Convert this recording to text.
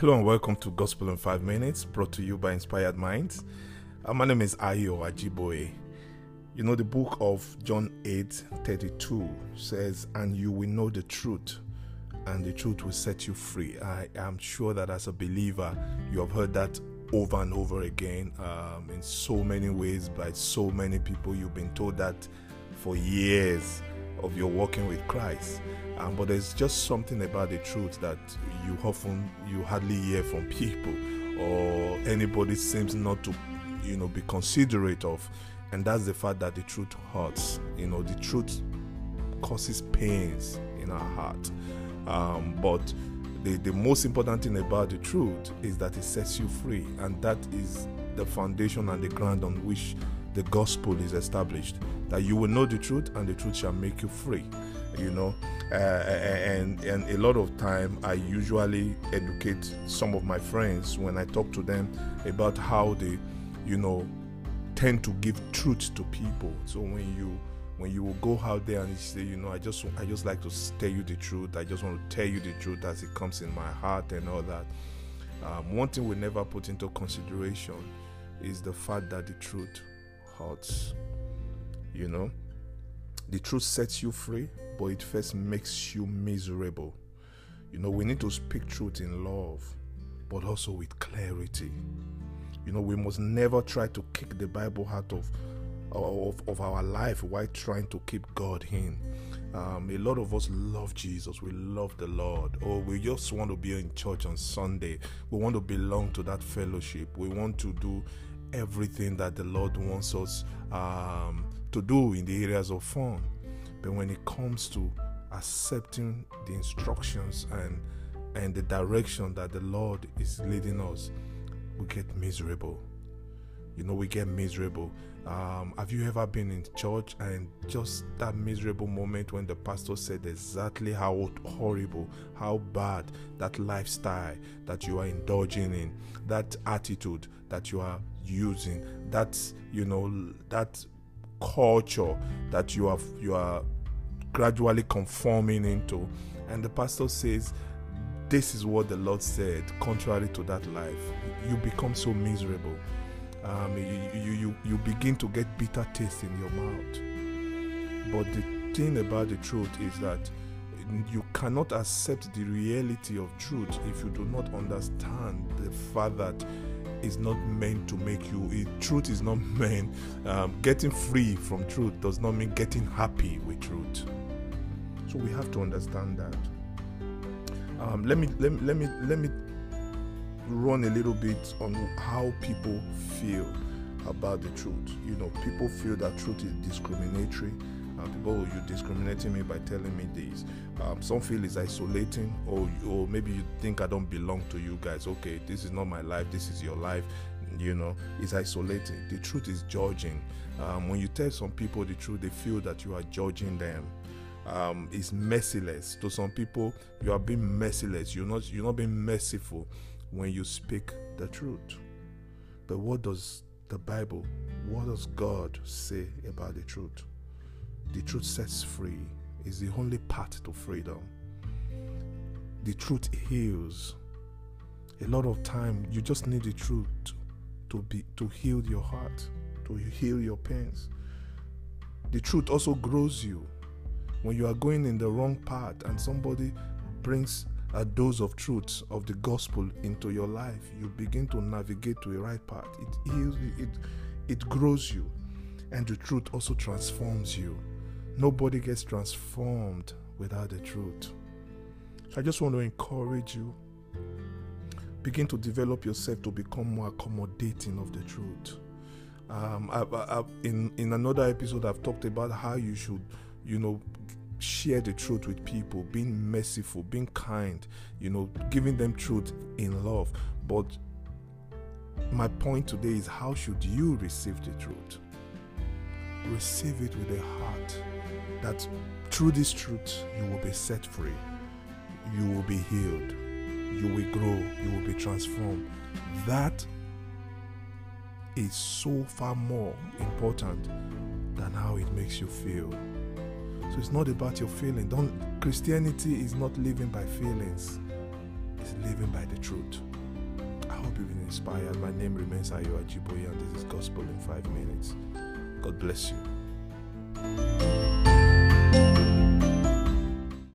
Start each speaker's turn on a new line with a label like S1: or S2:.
S1: Hello and welcome to Gospel in 5 Minutes, brought to you by Inspired Minds. Uh, my name is Ayo Ajiboye. You know, the book of John 8 32 says, And you will know the truth, and the truth will set you free. I am sure that as a believer, you have heard that over and over again um, in so many ways by so many people. You've been told that for years of your walking with Christ. Um, but there's just something about the truth that you often you hardly hear from people or anybody seems not to you know be considerate of. And that's the fact that the truth hurts you know the truth causes pains in our heart. Um, but the, the most important thing about the truth is that it sets you free. And that is the foundation and the ground on which the gospel is established that you will know the truth and the truth shall make you free you know? Uh, and and a lot of time i usually educate some of my friends when i talk to them about how they you know tend to give truth to people. So when you when you will go out there and you say you know i just i just like to tell you the truth. I just want to tell you the truth as it comes in my heart and all that. Um, one thing we never put into consideration is the fact that the truth hurts you know the truth sets you free, but it first makes you miserable. You know, we need to speak truth in love, but also with clarity. You know, we must never try to kick the Bible out of of, of our life while trying to keep God in. Um, a lot of us love Jesus. We love the Lord. Or we just want to be in church on Sunday. We want to belong to that fellowship. We want to do everything that the Lord wants us um, to do in the areas of fun. But when it comes to accepting the instructions and and the direction that the Lord is leading us, we get miserable. You know, we get miserable. Um, have you ever been in church and just that miserable moment when the pastor said exactly how horrible, how bad that lifestyle that you are indulging in, that attitude that you are using, that you know, that culture that you are you are gradually conforming into. And the pastor says this is what the lord said contrary to that life. You become so miserable. Um, you, you, you, you begin to get bitter taste in your mouth. But the thing about the truth is that you cannot accept the reality of truth if you do not understand the fact that is not meant to make you it, truth is not meant um, getting free from truth does not mean getting happy with truth. So we have to understand that. Um, let me let me let me let me run a little bit on how people feel about the truth. You know people feel that truth is discriminatory people, oh, you discriminating me by telling me this. Um, some feel it's isolating, or or maybe you think I don't belong to you guys. Okay, this is not my life. This is your life. You know, it's isolating. The truth is judging. Um, when you tell some people the truth, they feel that you are judging them. Um, it's merciless. To some people, you are being merciless. You're not. You're not being merciful when you speak the truth. But what does the Bible, what does God say about the truth? The truth sets free is the only path to freedom. The truth heals. A lot of time you just need the truth to be to heal your heart, to heal your pains. The truth also grows you. When you are going in the wrong path and somebody brings a dose of truth of the gospel into your life, you begin to navigate to a right path. It heals, it, it grows you, and the truth also transforms you. Nobody gets transformed without the truth. I just want to encourage you. Begin to develop yourself to become more accommodating of the truth. Um, I, I, in in another episode, I've talked about how you should, you know, share the truth with people, being merciful, being kind, you know, giving them truth in love. But my point today is how should you receive the truth? Receive it with a heart that through this truth you will be set free, you will be healed, you will grow, you will be transformed. That is so far more important than how it makes you feel. So it's not about your feeling. Don't Christianity is not living by feelings. It's living by the truth. I hope you've been inspired. My name remains Ayo Ajiboye, and this is Gospel in Five Minutes. God bless you.